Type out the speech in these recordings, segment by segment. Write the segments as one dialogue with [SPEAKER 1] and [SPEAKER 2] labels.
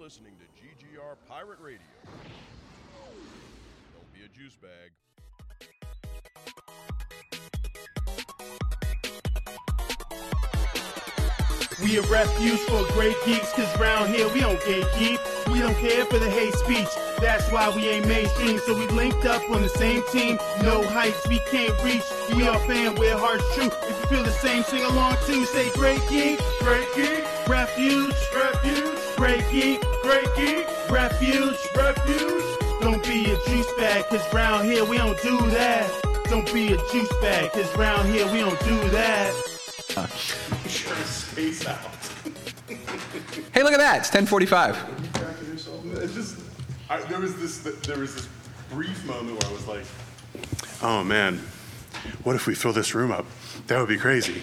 [SPEAKER 1] listening to GGR Pirate Radio. Don't be a juice bag.
[SPEAKER 2] We a refuge for great geeks, cause round here we don't gatekeep. We don't care for the hate speech. That's why we ain't mainstream. So we linked up on the same team. No heights we can't reach. We are fan, we're hearts true. If you feel the same, sing along too. Say great geek, great geek, refuge, refuge, great geek, great geek, refuge, refuge. Don't be a juice bag, cause round here we don't do that. Don't be a juice bag, cause round here we don't do that.
[SPEAKER 3] Space out.
[SPEAKER 4] Hey, look at that! It's 10:45.
[SPEAKER 3] It just, I, there was this, there was this brief moment where I was like, "Oh man, what if we fill this room up? That would be crazy."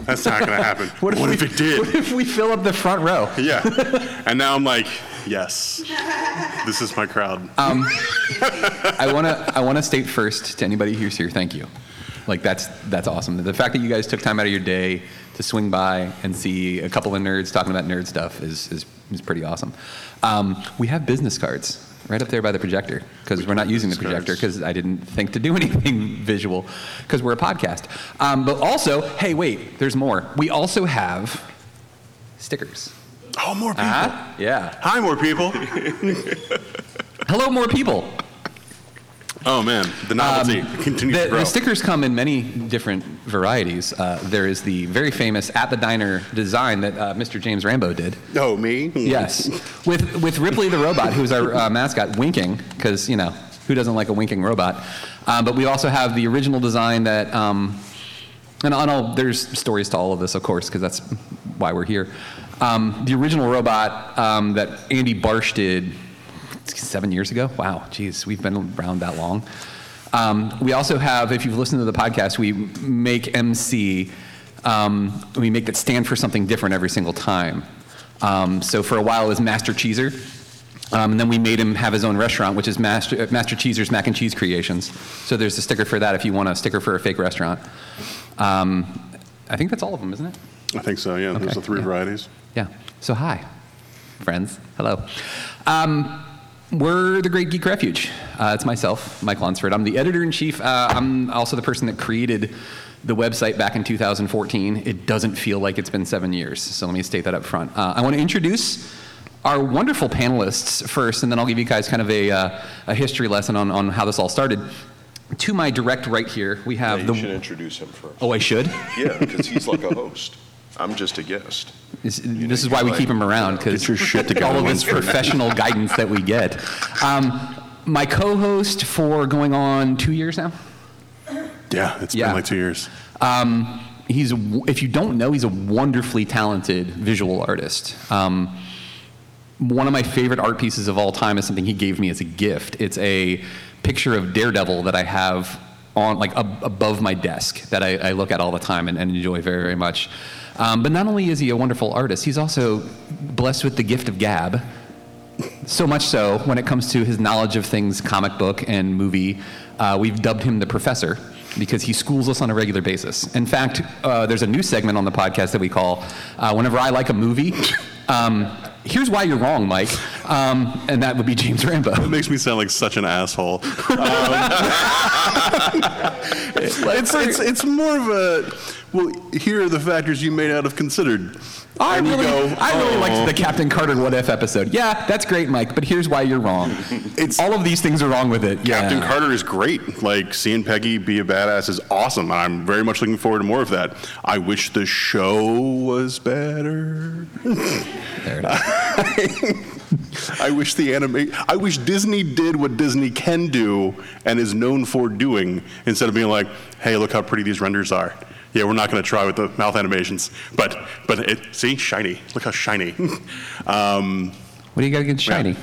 [SPEAKER 3] That's not going to happen. what if,
[SPEAKER 4] we,
[SPEAKER 3] it did?
[SPEAKER 4] What if we fill up the front row?
[SPEAKER 3] yeah. And now I'm like, yes, this is my crowd.
[SPEAKER 4] Um, I want to I want to state first to anybody who's here, thank you. Like that's that's awesome. The fact that you guys took time out of your day to swing by and see a couple of nerds talking about nerd stuff is is, is pretty awesome. Um, we have business cards right up there by the projector because we're not using the projector because I didn't think to do anything visual because we're a podcast. Um, but also, hey, wait, there's more. We also have stickers.
[SPEAKER 3] oh, more people.
[SPEAKER 4] Ah, yeah.
[SPEAKER 3] Hi, more people.
[SPEAKER 4] Hello, more people.
[SPEAKER 3] Oh man, the novelty continues
[SPEAKER 4] The,
[SPEAKER 3] to grow.
[SPEAKER 4] the stickers come in many different varieties. Uh, there is the very famous at the diner design that uh, Mr. James Rambo did.
[SPEAKER 3] oh, me?
[SPEAKER 4] Yes, with with Ripley the robot, who's our uh, mascot, winking because you know who doesn't like a winking robot. Um, but we also have the original design that. Um, and on all, there's stories to all of this, of course, because that's why we're here. Um, the original robot um, that Andy Barsh did seven years ago. Wow, geez, we've been around that long. Um, we also have, if you've listened to the podcast, we make MC, um, we make that stand for something different every single time. Um, so for a while it was Master Cheeser. Um, and then we made him have his own restaurant, which is Master, uh, Master Cheeser's Mac and Cheese Creations. So there's a sticker for that if you want a sticker for a fake restaurant. Um, I think that's all of them, isn't it?
[SPEAKER 3] I think so. Yeah,
[SPEAKER 4] Okay,
[SPEAKER 3] are three
[SPEAKER 4] yeah.
[SPEAKER 3] varieties.
[SPEAKER 4] Yeah. So hi, friends. Hello. Um, we're the Great Geek Refuge. Uh, it's myself, Mike Lunsford. I'm the editor in chief. Uh, I'm also the person that created the website back in 2014. It doesn't feel like it's been seven years, so let me state that up front. Uh, I want to introduce our wonderful panelists first, and then I'll give you guys kind of a, uh, a history lesson on, on how this all started. To my direct right here, we
[SPEAKER 1] Yeah,
[SPEAKER 4] have
[SPEAKER 1] you
[SPEAKER 4] the.
[SPEAKER 1] should introduce him first.
[SPEAKER 4] Oh, I should.
[SPEAKER 1] Yeah, because he's like a host. I'm just a guest.
[SPEAKER 4] This, this is why we keep him around because
[SPEAKER 3] Get your shit together,
[SPEAKER 4] all of this professional guidance that we get. Um, my co-host for going on two years now.
[SPEAKER 3] Yeah, it's
[SPEAKER 4] Yeah.
[SPEAKER 3] been like two years.
[SPEAKER 4] Um, he's a w- if you don't know, he's a wonderfully talented visual artist. Um, one of my favorite art pieces of all time is something he gave me as a gift. It's a picture of Daredevil that I have on like ab- above my desk that I, I look at all the time and, and enjoy very very much. Um, but not only is he a wonderful artist, he's also blessed with the gift of gab. So much so, when it comes to his knowledge of things, comic book and movie, uh, we've dubbed him the professor because he schools us on a regular basis. In fact, uh, there's a new segment on the podcast that we call uh, Whenever I Like a Movie, um, Here's Why You're Wrong, Mike. Um, and that would be James Rambo.
[SPEAKER 3] It makes me sound like such an asshole. it's, it's, it's more of a, well, here are the factors you may not have considered.
[SPEAKER 4] I
[SPEAKER 3] And
[SPEAKER 4] really,
[SPEAKER 3] go,
[SPEAKER 4] I really
[SPEAKER 3] "Oh."
[SPEAKER 4] liked the Captain Carter What If episode. Yeah, that's great, Mike, but here's why you're wrong.
[SPEAKER 3] It's-
[SPEAKER 4] All of these things are wrong with it.
[SPEAKER 3] Captain
[SPEAKER 4] yeah.
[SPEAKER 3] Carter is great. Like seeing Peggy be a badass is awesome. and I'm very much looking forward to more of that. I wish the show was better.
[SPEAKER 4] There it is.
[SPEAKER 3] I wish the anime. I wish Disney did what Disney can do and is known for doing, instead of being like, "Hey, look how pretty these renders are." Yeah, we're not going to try with the mouth animations, but but it, see, shiny. Look how shiny. um,
[SPEAKER 4] What do you got against Shiny?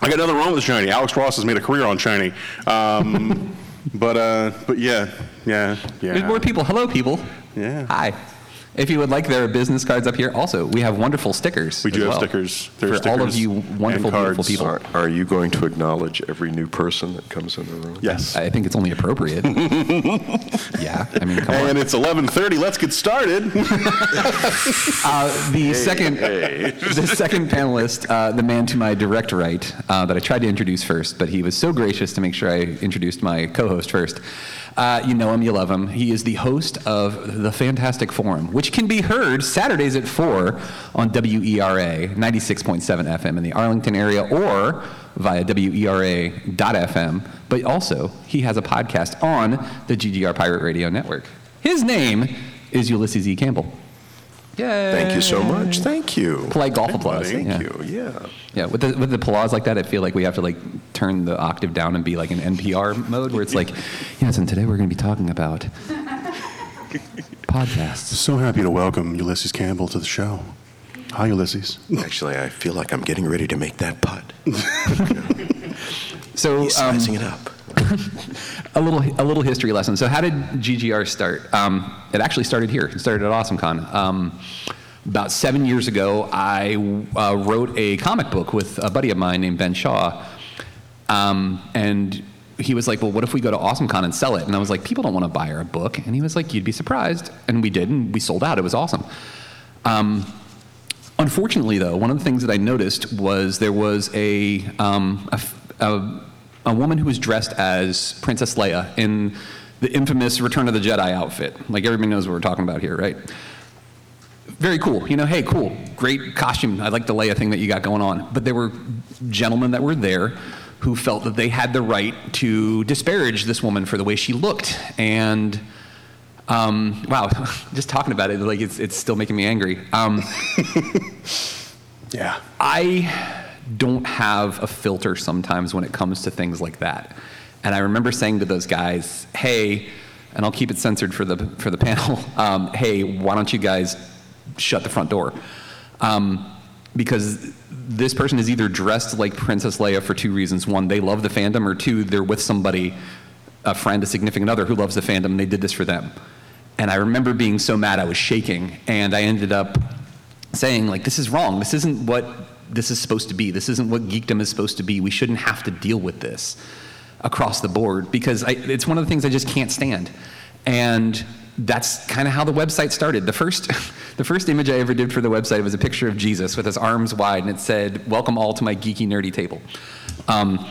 [SPEAKER 3] I got nothing wrong with shiny. Alex Ross has made a career on shiny. Um, but uh, but yeah, yeah, yeah.
[SPEAKER 4] There's more people. Hello, people.
[SPEAKER 3] Yeah.
[SPEAKER 4] Hi. If you would like, there are business cards up here. Also, we have wonderful stickers.
[SPEAKER 3] We do
[SPEAKER 4] as
[SPEAKER 3] have
[SPEAKER 4] well
[SPEAKER 3] stickers. There are
[SPEAKER 4] for all of
[SPEAKER 3] stickers
[SPEAKER 4] you
[SPEAKER 3] and
[SPEAKER 4] wonderful, beautiful people.
[SPEAKER 1] Are, are you going to acknowledge every new person that comes in the room?
[SPEAKER 3] Yes.
[SPEAKER 4] I think it's only appropriate. yeah, I mean, come on.
[SPEAKER 3] And it's 11:30. Let's get started.
[SPEAKER 4] Uh, the second, the second panelist, uh, the man to my direct right, uh, that I tried to introduce first, but he was so gracious to make sure I introduced my co-host first. Uh, you know him, you love him. He is the host of the Fantastic Forum, which can be heard Saturdays at four on WERA 96.7 FM in the Arlington area, or via WERA.FM. But also, he has a podcast on the GGR Pirate Radio Network. His name is Ulysses E. Campbell. Yay!
[SPEAKER 1] Thank you so much. Thank you.
[SPEAKER 4] Polite golf applause.
[SPEAKER 1] Thank
[SPEAKER 4] yeah.
[SPEAKER 1] you. Yeah.
[SPEAKER 4] Yeah, with the with the applause like that, I feel like we have to like turn the octave down and be like in NPR mode, where it's like, yes, and today we're going to be talking about podcasts.
[SPEAKER 3] so happy to welcome Ulysses Campbell to the show. Hi, Ulysses.
[SPEAKER 1] Actually, I feel like I'm getting ready to make that putt.
[SPEAKER 4] So
[SPEAKER 1] He's
[SPEAKER 4] um,
[SPEAKER 1] sizing it up.
[SPEAKER 4] a little a little history lesson. So how did GGR start? Um, it actually started here. It started at AwesomeCon. Um, about seven years ago, I uh, wrote a comic book with a buddy of mine named Ben Shaw, um, and he was like, "Well, what if we go to AwesomeCon and sell it?" And I was like, "People don't want to buy our book," and he was like, "You'd be surprised," and we did, and we sold out. It was awesome. Um, Unfortunately, though, one of the things that I noticed was there was a, um, a, a- a woman who was dressed as Princess Leia in the infamous Return of the Jedi outfit. Like everybody knows what we're talking about here, right? Very cool. You know, hey, cool, great costume. I like the Leia thing that you got going on. But there were gentlemen that were there who felt that they had the right to disparage this woman for the way she looked. And um, wow, just talking about it, like it's, it's still making me angry. Um,
[SPEAKER 3] Yeah.
[SPEAKER 4] I don't have a filter sometimes when it comes to things like that. And I remember saying to those guys, hey, and I'll keep it censored for the, for the panel, um, hey, why don't you guys shut the front door? Um, because this person is either dressed like Princess Leia for two reasons. One, they love the fandom, or two, they're with somebody, a friend, a significant other who loves the fandom, and they did this for them. And I remember being so mad I was shaking, and I ended up saying like this is wrong this isn't what this is supposed to be. This isn't what geekdom is supposed to be. We shouldn't have to deal with this across the board because I, it's one of the things i just can't stand. And that's kind of how the website started. The first the first image i ever did for the website was a picture of jesus with his arms wide and it said welcome all to my geeky nerdy table. Um,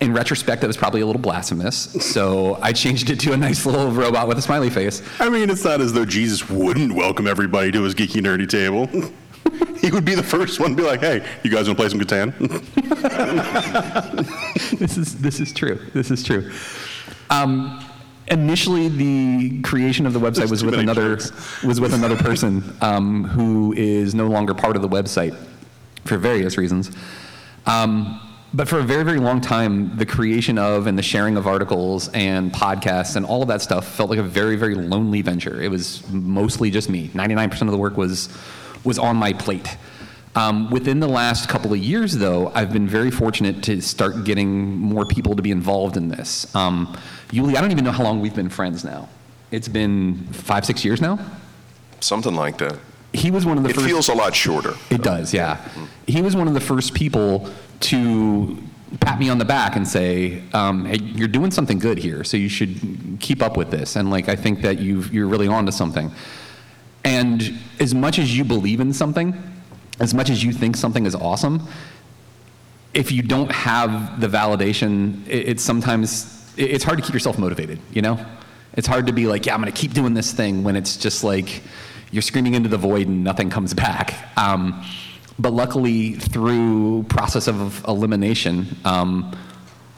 [SPEAKER 4] in retrospect, that was probably a little blasphemous, so I changed it to a nice little robot with a smiley face.
[SPEAKER 3] I mean, it's not as though Jesus wouldn't welcome everybody to his geeky nerdy table. he would be the first one to be like, "Hey, you guys want to play some Catan?"
[SPEAKER 4] this is this is true. This is true. Um, initially, the creation of the website
[SPEAKER 3] There's
[SPEAKER 4] was with another
[SPEAKER 3] jokes.
[SPEAKER 4] was with another person um, who is no longer part of the website for various reasons. Um, but for a very very long time, the creation of and the sharing of articles and podcasts and all of that stuff felt like a very very lonely venture. It was mostly just me. Ninety nine percent of the work was was on my plate. Um, within the last couple of years, though, I've been very fortunate to start getting more people to be involved in this. Um, Yuli, I don't even know how long we've been friends now. It's been five, six years now.
[SPEAKER 1] Something like that.
[SPEAKER 4] He was one of the
[SPEAKER 1] It
[SPEAKER 4] first.
[SPEAKER 1] feels a lot shorter.
[SPEAKER 4] It does, yeah. He was one of the first people to pat me on the back and say, um, "Hey, you're doing something good here, so you should keep up with this." And like, I think that you've, you're really onto something. And as much as you believe in something, as much as you think something is awesome, if you don't have the validation, it, it's sometimes it- it's hard to keep yourself motivated. You know, it's hard to be like, yeah, I'm going to keep doing this thing when it's just like you're screaming into the void and nothing comes back. Um, but luckily, through process of elimination, um,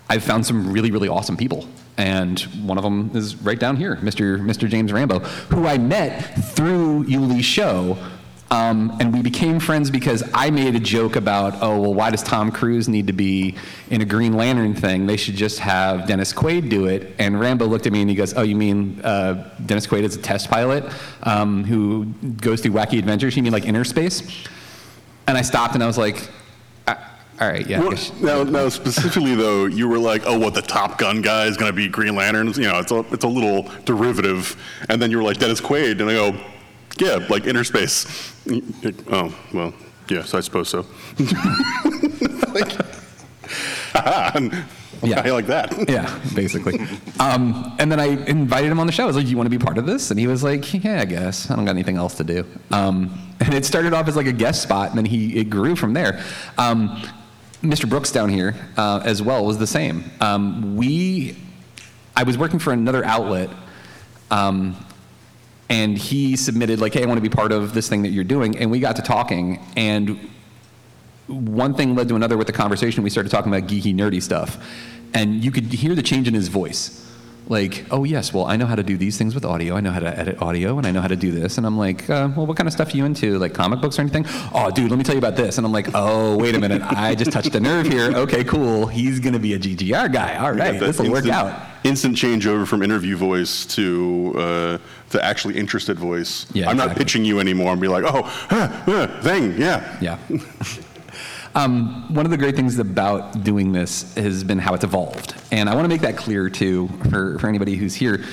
[SPEAKER 4] I've found some really, really awesome people. And one of them is right down here, Mr. Mr. James Rambo, who I met through Yuli's show. Um, and we became friends because I made a joke about, oh, well, why does Tom Cruise need to be in a Green Lantern thing? They should just have Dennis Quaid do it. And Rambo looked at me and he goes, oh, you mean uh, Dennis Quaid is a test pilot um, who goes through wacky adventures? You mean like inner space? And I stopped and I was like, "Uh, all right, yeah.
[SPEAKER 3] Well, now, now, specifically though, you were like, "Oh, what the Top Gun guy is going to be Green Lantern?" You know, it's a it's a little derivative. And then you were like, "Dennis Quaid," and I go, Yeah, like inner space. Oh, well, yes, I suppose so. like,
[SPEAKER 4] Yeah.
[SPEAKER 3] I like that.
[SPEAKER 4] Yeah, basically. Um, and then I invited him on the show. I was like, "Do "You want to be part of this?" And he was like, "Yeah, I guess. I don't got anything else to do." Um, and it started off as like a guest spot, and then he it grew from there. Um, Mr. Brooks down here uh, as well was the same. Um, we, I was working for another outlet. Um, and he submitted like, "Hey, I want to be part of this thing that you're doing." And we got to talking, and one thing led to another with the conversation. We started talking about geeky, nerdy stuff, and you could hear the change in his voice. Like, oh yes, well I know how to do these things with audio. I know how to edit audio, and I know how to do this. And I'm like, uh, well, what kind of stuff are you into? Like comic books or anything? Oh, dude, let me tell you about this. And I'm like, oh, wait a minute, I just touched a nerve here. Okay, cool. He's gonna be a GGR guy. All right, this will work out.
[SPEAKER 3] Instant changeover from interview voice to uh, the actually interested voice.
[SPEAKER 4] Yeah,
[SPEAKER 3] I'm not pitching you anymore and be like, oh, huh, huh, thing, yeah.
[SPEAKER 4] Yeah. um, one of the great things about doing this has been how it's evolved. And I want to make that clear, too, for, for anybody who's here.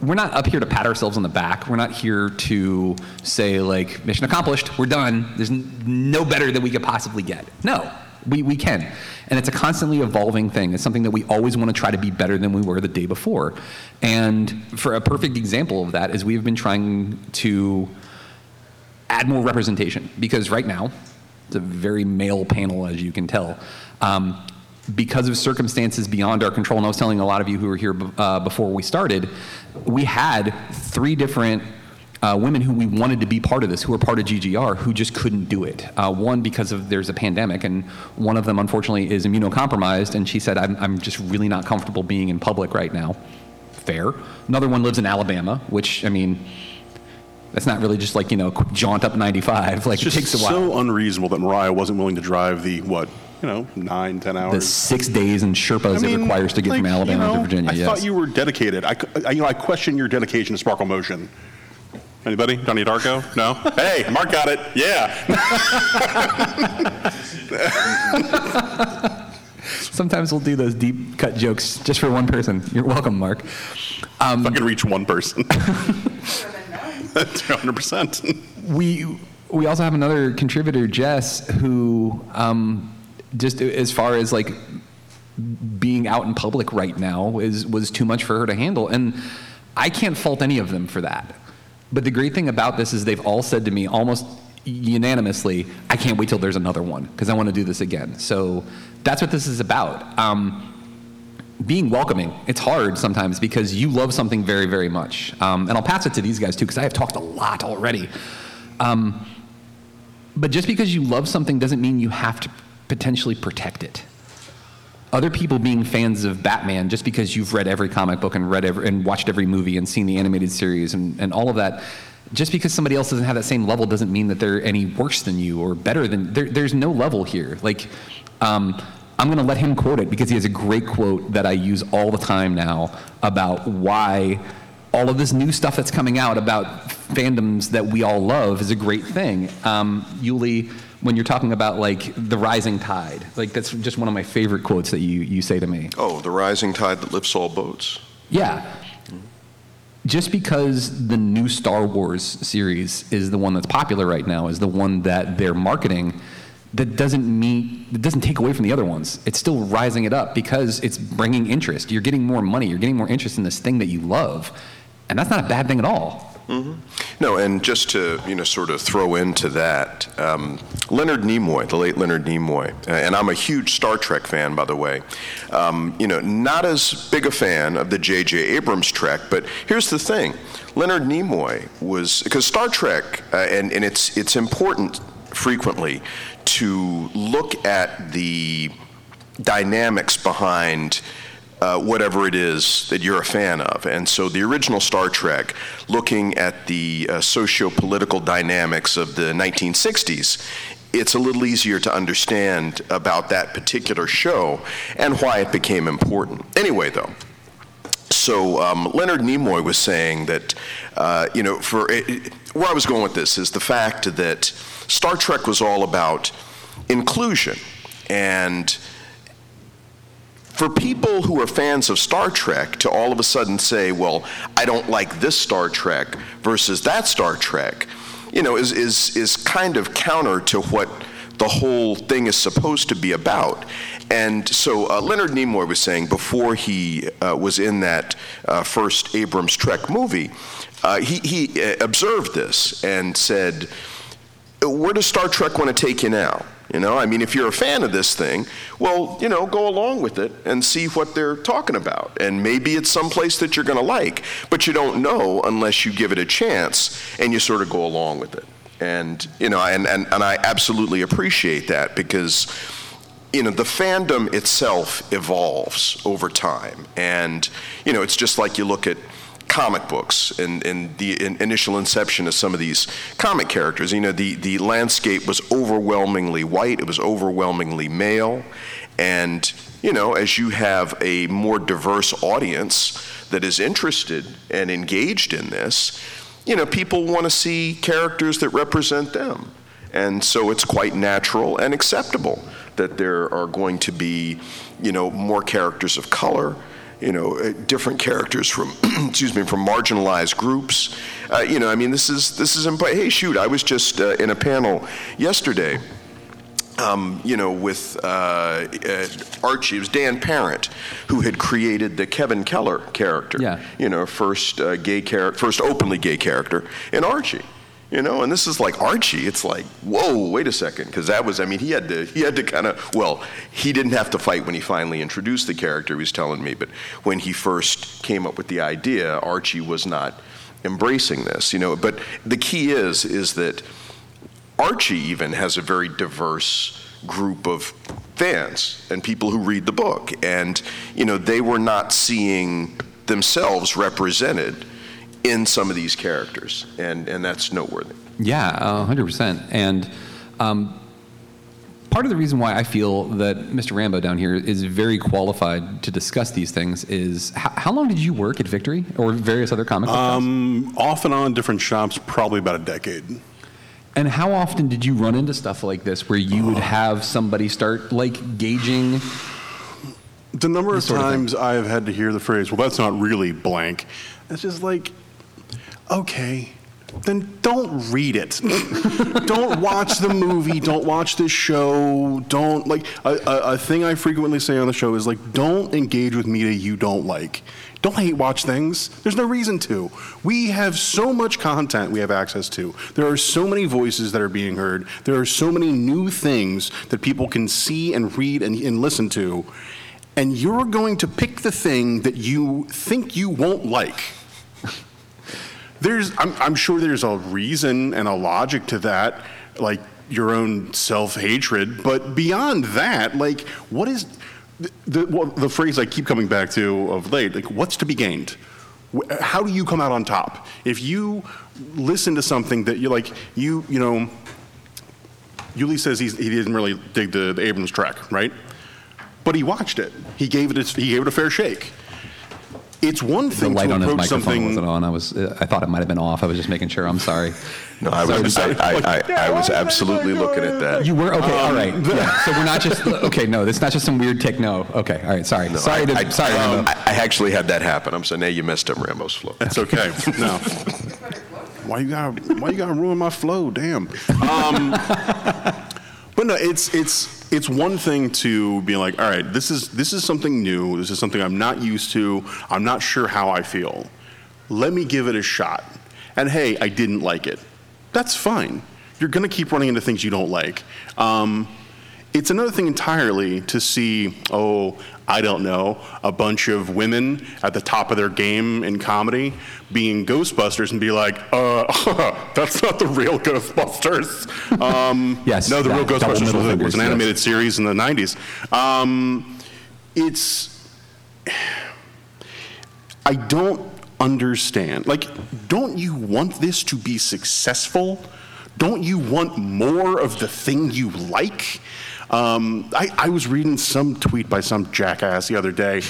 [SPEAKER 4] We're not up here to pat ourselves on the back. We're not here to say, like, mission accomplished, we're done. There's no better that we could possibly get. No, we, we can. And it's a constantly evolving thing. It's something that we always want to try to be better than we were the day before. And for a perfect example of that is we've been trying to add more representation because right now a very male panel as you can tell. Um, because of circumstances beyond our control and i was telling a lot of you who were here uh, before we started we had three different uh, women who we wanted to be part of this who were part of ggr who just couldn't do it. Uh, one because of there's a pandemic and one of them unfortunately is immunocompromised and she said I'm, I'm just really not comfortable being in public right now. Fair. Another one lives in alabama which i mean that's not really just like, you know, quick jaunt up 95. Like, it
[SPEAKER 3] Just
[SPEAKER 4] takes a while.
[SPEAKER 3] so unreasonable that Mariah wasn't willing to drive the, what, you know, nine, ten hours.
[SPEAKER 4] the six days and Sherpas it requires to get
[SPEAKER 3] like,
[SPEAKER 4] from
[SPEAKER 3] you
[SPEAKER 4] Alabama
[SPEAKER 3] know,
[SPEAKER 4] to Virginia.
[SPEAKER 3] I
[SPEAKER 4] yes.
[SPEAKER 3] thought you were dedicated. I, I- you know, I question your dedication to Sparkle Motion. Anybody? Donnie Darko? No? hey, Mark got it. Yeah.
[SPEAKER 4] Sometimes we'll do those deep cut jokes just for one person. You're welcome, Mark. Um,
[SPEAKER 3] I can reach one person. 200%.
[SPEAKER 4] we we also have another contributor, Jess, who um, just as far as like being out in public right now is was too much for her to handle, and I can't fault any of them for that. But the great thing about this is they've all said to me almost unanimously, "I can't wait till there's another one because I want to do this again." So that's what this is about. Um, being welcoming. It's hard sometimes because you love something very, very much. Um, and I'll pass it to these guys too because I have talked a lot already. Um, but just because you love something doesn't mean you have to potentially protect it. Other people being fans of Batman just because you've read every comic book and read every, and watched every movie and seen the animated series and, and all of that, just because somebody else doesn't have that same level doesn't mean that they're any worse than you or better than. There, there's no level here. Like, um, I'm going to let him quote it because he has a great quote that I use all the time now about why all of this new stuff that's coming out about fandoms that we all love is a great thing. Um, Yuli, when you're talking about like the rising tide, like that's just one of my favorite quotes that you, you say to me.
[SPEAKER 1] Oh, the rising tide that lifts all boats.
[SPEAKER 4] Yeah. Just because the new Star Wars series is the one that's popular right now, is the one that they're marketing, that doesn't mean, it doesn't take away from the other ones. It's still rising it up because it's bringing interest. You're getting more money. You're getting more interest in this thing that you love. And that's not a bad thing at all.
[SPEAKER 1] No, and just to you know, sort of throw into that, um, Leonard Nimoy, the late Leonard Nimoy, uh, and I'm a huge Star Trek fan, by the way. Um, you know, not as big a fan of the J.J. Abrams Trek, but here's the thing: Leonard Nimoy was because Star Trek, uh, and and it's it's important frequently to look at the dynamics behind uh, whatever it is that you're a fan of. And so the original Star Trek, looking at the uh, socio political dynamics of the 1960s, it's a little easier to understand about that particular show and why it became important. Anyway, though, so um, Leonard Nimoy was saying that, uh, you know, for it, where I was going with this is the fact that Star Trek was all about inclusion and for people who are fans of Star Trek to all of a sudden say, well, I don't like this Star Trek versus that Star Trek, you know, is, is, is kind of counter to what the whole thing is supposed to be about. And so uh, Leonard Nimoy was saying before he uh, was in that uh, first Abrams Trek movie, uh, he, he uh, observed this and said, Where does Star Trek want to take you now? You know, I mean, if you're a fan of this thing, well, you know, go along with it and see what they're talking about. And maybe it's someplace that you're going to like, but you don't know unless you give it a chance and you sort of go along with it. And, you know, and, and, and I absolutely appreciate that because, you know, the fandom itself evolves over time. And, you know, it's just like you look at comic books and, and the in initial inception of some of these comic characters. You know, the, the landscape was overwhelmingly white, it was overwhelmingly male. And, you know, as you have a more diverse audience that is interested and engaged in this, you know, people want to see characters that represent them. And so it's quite natural and acceptable that there are going to be, you know, more characters of color, you know, uh, different characters from, excuse me, from marginalized groups. Uh, you know, I mean, this is this is. Imp- hey, shoot, I was just uh, in a panel yesterday. Um, you know, with uh, uh, Archie, it was Dan Parent who had created the Kevin Keller character.
[SPEAKER 4] Yeah.
[SPEAKER 1] You know, first uh, gay character, first openly gay character in Archie you know and this is like archie. It's like whoa wait a second because that was i mean he had to he had to kind of well he didn't have to fight when he finally introduced the character he was telling me but when he first came up with the idea archie was not embracing this you know. But the key is is that archie even has a very diverse group of fans and people who read the book. And you know they were not seeing themselves represented in some of these characters, and, and that's noteworthy.
[SPEAKER 4] Yeah, uh, 100%. And um, part of the reason why I feel that Mr. Rambo down here is very qualified to discuss these things is how, how long did you work at Victory or various other comic book
[SPEAKER 3] um, Off and on different shops, probably about a decade.
[SPEAKER 4] And how often did you run into stuff like this where you would have somebody start like gauging?
[SPEAKER 3] The number of times of I've had to hear the phrase, well, that's not really blank. It's just like, okay, then don't read it. don't watch the movie. Don't watch this show. Don't like a, a, a, thing I frequently say on the show is like, don't engage with media you don't like. Don't hate watch things. There's no reason to. We have so much content we have access to. There are so many voices that are being heard. There are so many new things that people can see and read and, and listen to. And you're going to pick the thing that you think you won't like there's, I'm, I'm sure there's a reason and a logic to that, like your own self hatred. But beyond that, like, what is the, the, well, the phrase I keep coming back to of late? Like, what's to be gained? How do you come out on top? If you listen to something that you like, you, you know, Yuli says he didn't really dig the, the Abrams Trek right? But he watched it. He gave it. He gave it a fair shake it's one thing
[SPEAKER 4] the light
[SPEAKER 3] to
[SPEAKER 4] on his
[SPEAKER 3] approach
[SPEAKER 4] microphone
[SPEAKER 3] something.
[SPEAKER 4] wasn't on. I was, I thought it might have been off. I was just making sure. I'm sorry.
[SPEAKER 1] No, I was, I, I, I, I was absolutely looking at that.
[SPEAKER 4] You were okay. all right. Yeah. So we're not just okay. No, it's not just some weird tech. No. Okay. All right. Sorry.
[SPEAKER 1] No,
[SPEAKER 4] sorry. To,
[SPEAKER 1] I,
[SPEAKER 4] sorry.
[SPEAKER 1] I, I, I actually had that happen. I'm saying, hey, you messed up Rambo's flow.
[SPEAKER 3] That's okay. No. Why you gotta Why you gotta ruin my flow? Damn. Um, but no, it's it's it's one thing to be like, all right, this is this is something new. This is something I'm not used to. I'm not sure how I feel. Let me give it a shot. And hey, I didn't like it. That's fine. You're gonna keep running into things you don't like. Um, it's another thing entirely to see, oh, I don't know, a bunch of women at the top of their game in comedy being Ghostbusters and be like, uh, that's not the real Ghostbusters. Um,
[SPEAKER 4] yes.
[SPEAKER 3] No, the
[SPEAKER 4] that
[SPEAKER 3] real Ghostbusters was,
[SPEAKER 4] fingers,
[SPEAKER 3] was, an
[SPEAKER 4] yes.
[SPEAKER 3] animated series in the 90s. Um, it's. I don't understand. Like, don't you want this to be successful? Don't you want more of the thing you like? Um, I, I was reading some tweet by some jackass the other day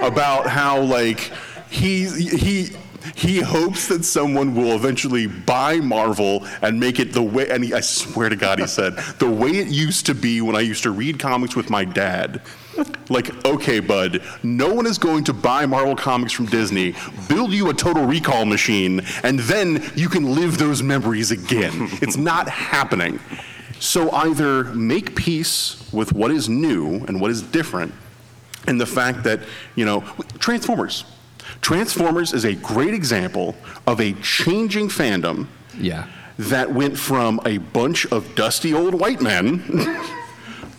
[SPEAKER 3] about how, like, he, he, he hopes that someone will eventually buy Marvel and make it the way. And he, I swear to God, he said the way it used to be when I used to read comics with my dad. Like, okay, bud, no one is going to buy Marvel comics from Disney, build you a total recall machine, and then you can live those memories again. it's not happening. So either make peace with what is new and what is different, and the fact that, you know, Transformers. Transformers is a great example of a changing fandom
[SPEAKER 4] Yeah.
[SPEAKER 3] that went from a bunch of dusty old white men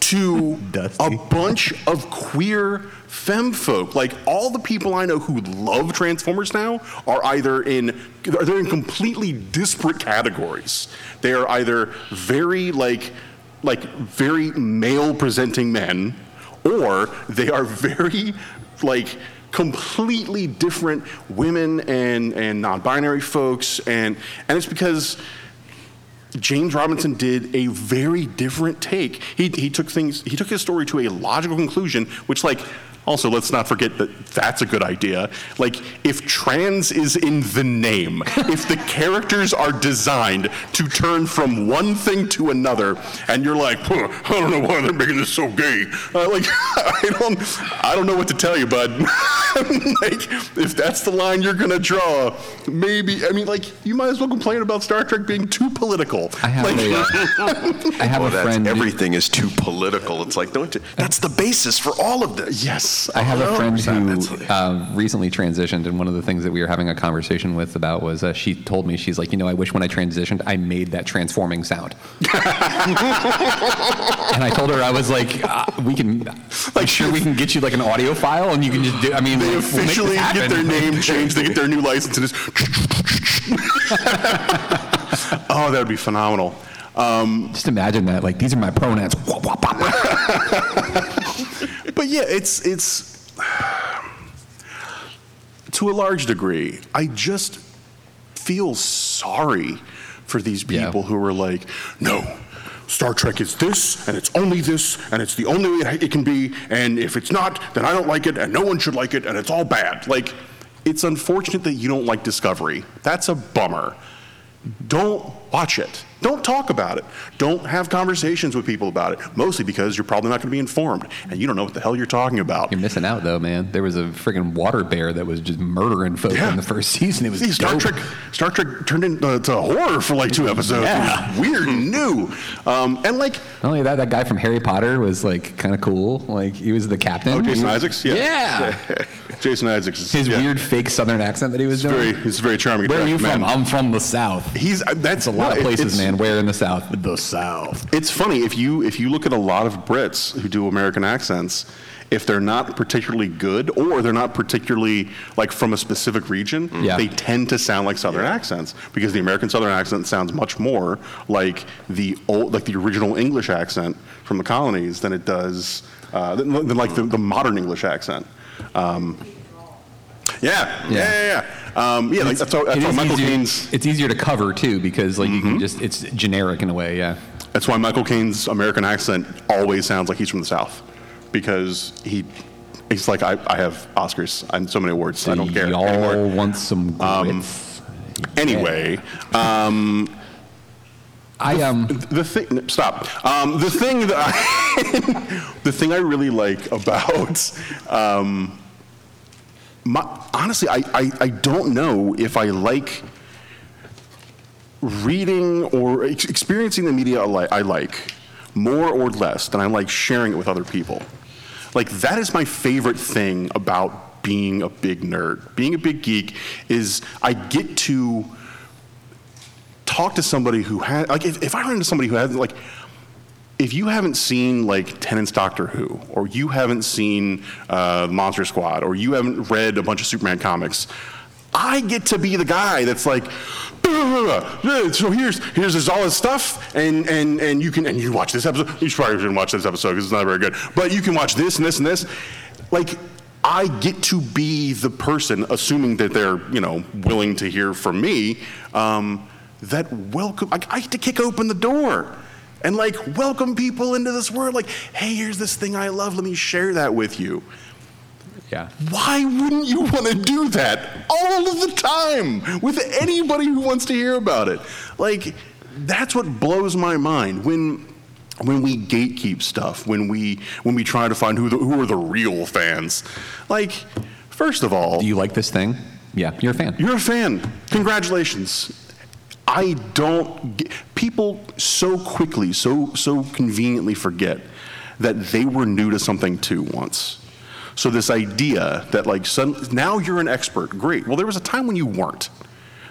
[SPEAKER 3] to a bunch of queer femme folk. Like all the people I know who love Transformers now are either in they're in completely disparate categories. They are either very like like very male presenting men or they are very like completely different women and and non-binary folks and and it's because James Robinson did a very different take. He, he took things, he took his story to a logical conclusion, which, like, also let's not forget that that's a good idea. Like, if trans is in the name, if the characters are designed to turn from one thing to another, and you're like, huh, I don't know why they're making this so gay. Uh, like, I don't, I don't know what to tell you, bud. like, if that's the line you're gonna draw, maybe. I mean, like, you might as well complain about Star Trek being too political.
[SPEAKER 4] I have
[SPEAKER 3] Like-
[SPEAKER 4] a, uh, have
[SPEAKER 1] Well,
[SPEAKER 4] a friend.
[SPEAKER 1] everything is too political. It's like, don't you, that's the basis for all of this.
[SPEAKER 3] Yes.
[SPEAKER 4] I have a friend who uh, recently transitioned, and one of the things that we were having a conversation with about was uh, she told me she's like, you know, I wish when I transitioned I made that transforming sound. and I told her I was like, uh, we can, like, sure, we can get you like an audio file, and you can just do. I mean,
[SPEAKER 3] They
[SPEAKER 4] like, we'll
[SPEAKER 3] officially get their name changed. They get their new license. And it's oh, that would be phenomenal. Um,
[SPEAKER 4] Just imagine that. Like, these are my pronouns.
[SPEAKER 3] but yeah, it's it's to a large degree. I just feel sorry for these
[SPEAKER 4] Yeah.
[SPEAKER 3] people who are like, no. Star Trek is this, and it's only this, and it's the only way it can be, and if it's not, then I don't like it, and no one should like it, and it's all bad. Like, it's unfortunate that you don't like Discovery. That's a bummer. Don't watch it. Don't talk about it. Don't have conversations with people about it, mostly because you're probably not going to be informed, and you don't know what the hell you're talking about.
[SPEAKER 4] You're missing out, though, man. There was a friggin' water bear that was just murdering folks
[SPEAKER 3] Yeah.
[SPEAKER 4] in the first season. It was
[SPEAKER 3] See, Star
[SPEAKER 4] dope.
[SPEAKER 3] Trek, Star Trek turned into to horror for like two episodes.
[SPEAKER 4] Yeah.
[SPEAKER 3] Weird and new. Um, and like,
[SPEAKER 4] Not only that, that guy from Harry Potter was like kind of cool. Like he was the captain.
[SPEAKER 3] oh, Jason Isaacs? Yeah.
[SPEAKER 4] Yeah.
[SPEAKER 3] Jason Isaacs is
[SPEAKER 4] His
[SPEAKER 3] yeah,
[SPEAKER 4] weird fake Southern accent that he was
[SPEAKER 3] Very,
[SPEAKER 4] doing.
[SPEAKER 3] he's a very charming.
[SPEAKER 4] Where are you
[SPEAKER 3] man.
[SPEAKER 4] from? I'm from the South.
[SPEAKER 3] He's uh, that's
[SPEAKER 4] It's a lot
[SPEAKER 3] no,
[SPEAKER 4] of places, man. Where in the South? The South.
[SPEAKER 3] It's funny if you if you look at a lot of Brits who do American accents, if they're not particularly good or they're not particularly like from a specific region,
[SPEAKER 4] Yeah.
[SPEAKER 3] they tend to sound like Southern accents because the American Southern accent sounds much more like the old like the original English accent from the colonies than it does uh, than, than like the, the modern English accent. Um, yeah, yeah, yeah, yeah. Um, yeah like, that's why, that's why Michael
[SPEAKER 4] easier,
[SPEAKER 3] Caine's.
[SPEAKER 4] it's easier to cover too because like you
[SPEAKER 3] Mm-hmm.
[SPEAKER 4] can just it's generic in a way. Yeah.
[SPEAKER 3] That's why Michael Caine's American accent always sounds like he's from the South, because he, he's like, I, I have Oscars and so many awards, I don't care
[SPEAKER 4] Y'all
[SPEAKER 3] anymore.
[SPEAKER 4] want some grits?
[SPEAKER 3] Anyway, um,
[SPEAKER 4] I um.
[SPEAKER 3] the thing, stop. Um, the thing that I, the thing I really like about, um, my, honestly, I, I, I don't know if I like reading or ex- experiencing the media I like more or less than I like sharing it with other people. Like that is my favorite thing about being a big nerd. Being a big geek is I get to talk to somebody who has like if, if I run into somebody who hasn't like if you haven't seen like Tennant's Doctor Who, or you haven't seen uh, Monster Squad, or you haven't read a bunch of Superman comics, I get to be the guy that's like, so here's here's all this stuff, and and and you can and you watch this episode. You should probably shouldn't watch this episode because it's not very good, but you can watch this and this and this. Like, I get to be the person, assuming that they're you know willing to hear from me. Um, that welcome, I, I get to kick open the door and like welcome people into this world. Like, hey, here's this thing I love. Let me share that with you.
[SPEAKER 4] Yeah.
[SPEAKER 3] Why wouldn't you want to do that all of the time with anybody who wants to hear about it? Like, that's what blows my mind when when we gatekeep stuff, when we when we try to find who the, who are the real fans. Like, first of all,
[SPEAKER 4] Do you like this thing? Yeah, you're a fan.
[SPEAKER 3] you're a fan. Congratulations. I don't get, people so quickly, so so conveniently forget that they were new to something too once. So this idea that like sudden, now you're an expert, great. Well, there was a time when you weren't.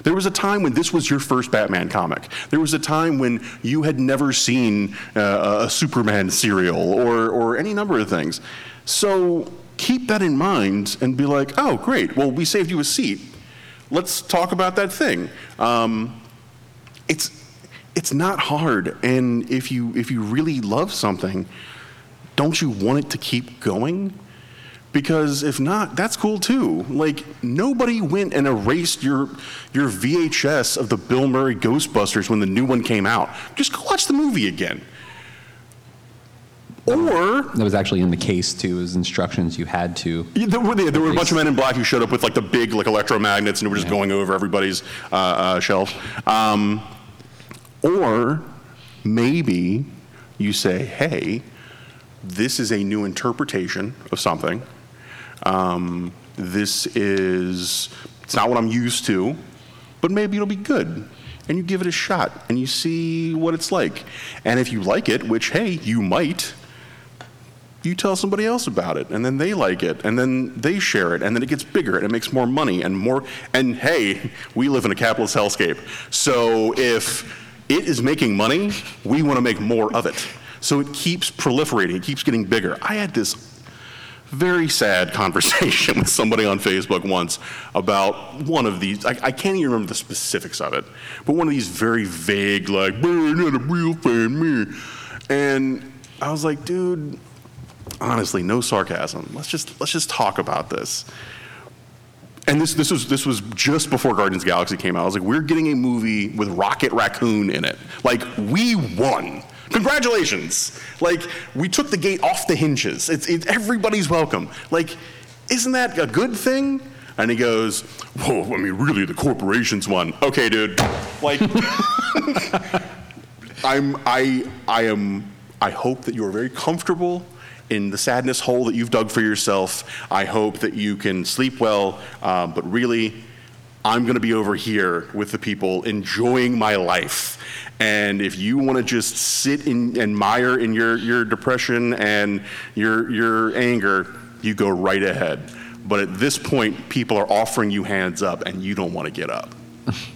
[SPEAKER 3] There was a time when this was your first Batman comic. There was a time when you had never seen uh, a Superman serial or or any number of things. So keep that in mind and be like, oh, great. Well, we saved you a seat. Let's talk about that thing. Um, it's it's not hard, and if you if you really love something, don't you want it to keep going? Because if not, that's cool too. Like nobody went and erased your your VHS of the Bill Murray Ghostbusters when the new one came out. Just go watch the movie again. Or
[SPEAKER 4] That was actually in the case too. As instructions, you had to.
[SPEAKER 3] yeah, there were, there were a bunch of men in black who showed up with like the big like electromagnets and were just going over everybody's uh, uh, shelf. Um, or maybe you say, hey, this is a new interpretation of something. Um, this is, it's not what I'm used to, but maybe it'll be good. And you give it a shot and you see what it's like. And if you like it, which, hey, you might, you tell somebody else about it and then they like it and then they share it and then it gets bigger and it makes more money and more and hey we live in a capitalist hellscape so if it is making money we want to make more of it so it keeps proliferating it keeps getting bigger i had this very sad conversation with somebody on Facebook once about one of these. I, I can't even remember the specifics of it, but one of these very vague, like, "Man, not a real fan, me." And I was like, dude, honestly, no sarcasm. Let's just let's just talk about this. And this this was this was just before Guardians Galaxy came out. I was like, we're getting a movie with Rocket Raccoon in it. Like, we won. Congratulations! Like, we took the gate off the hinges. It's it, everybody's welcome. Like, isn't that a good thing? And he goes, Whoa, I mean, really, the corporations won. Okay, dude. Like, I'm, I, I am, I hope that you are very comfortable in the sadness hole that you've dug for yourself. I hope that you can sleep well, um, but really, I'm going to be over here with the people enjoying my life. And if you want to just sit in, and mire in your, your depression and your, your anger, you go right ahead. But at this point, people are offering you hands up and you don't want to get up.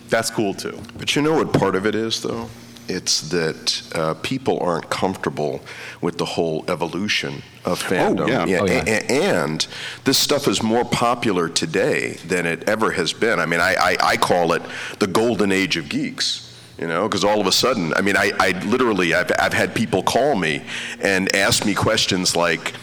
[SPEAKER 3] That's cool too.
[SPEAKER 1] But you know what part of it is, though? It's that uh, people aren't comfortable with the whole evolution of fandom.
[SPEAKER 3] yeah.
[SPEAKER 4] Oh, yeah.
[SPEAKER 1] a- a- and this stuff is more popular today than it ever has been. I mean, I, I, I call it the golden age of geeks. You know, because all of a sudden, I mean, I, I literally, I've, I've had people call me and ask me questions like,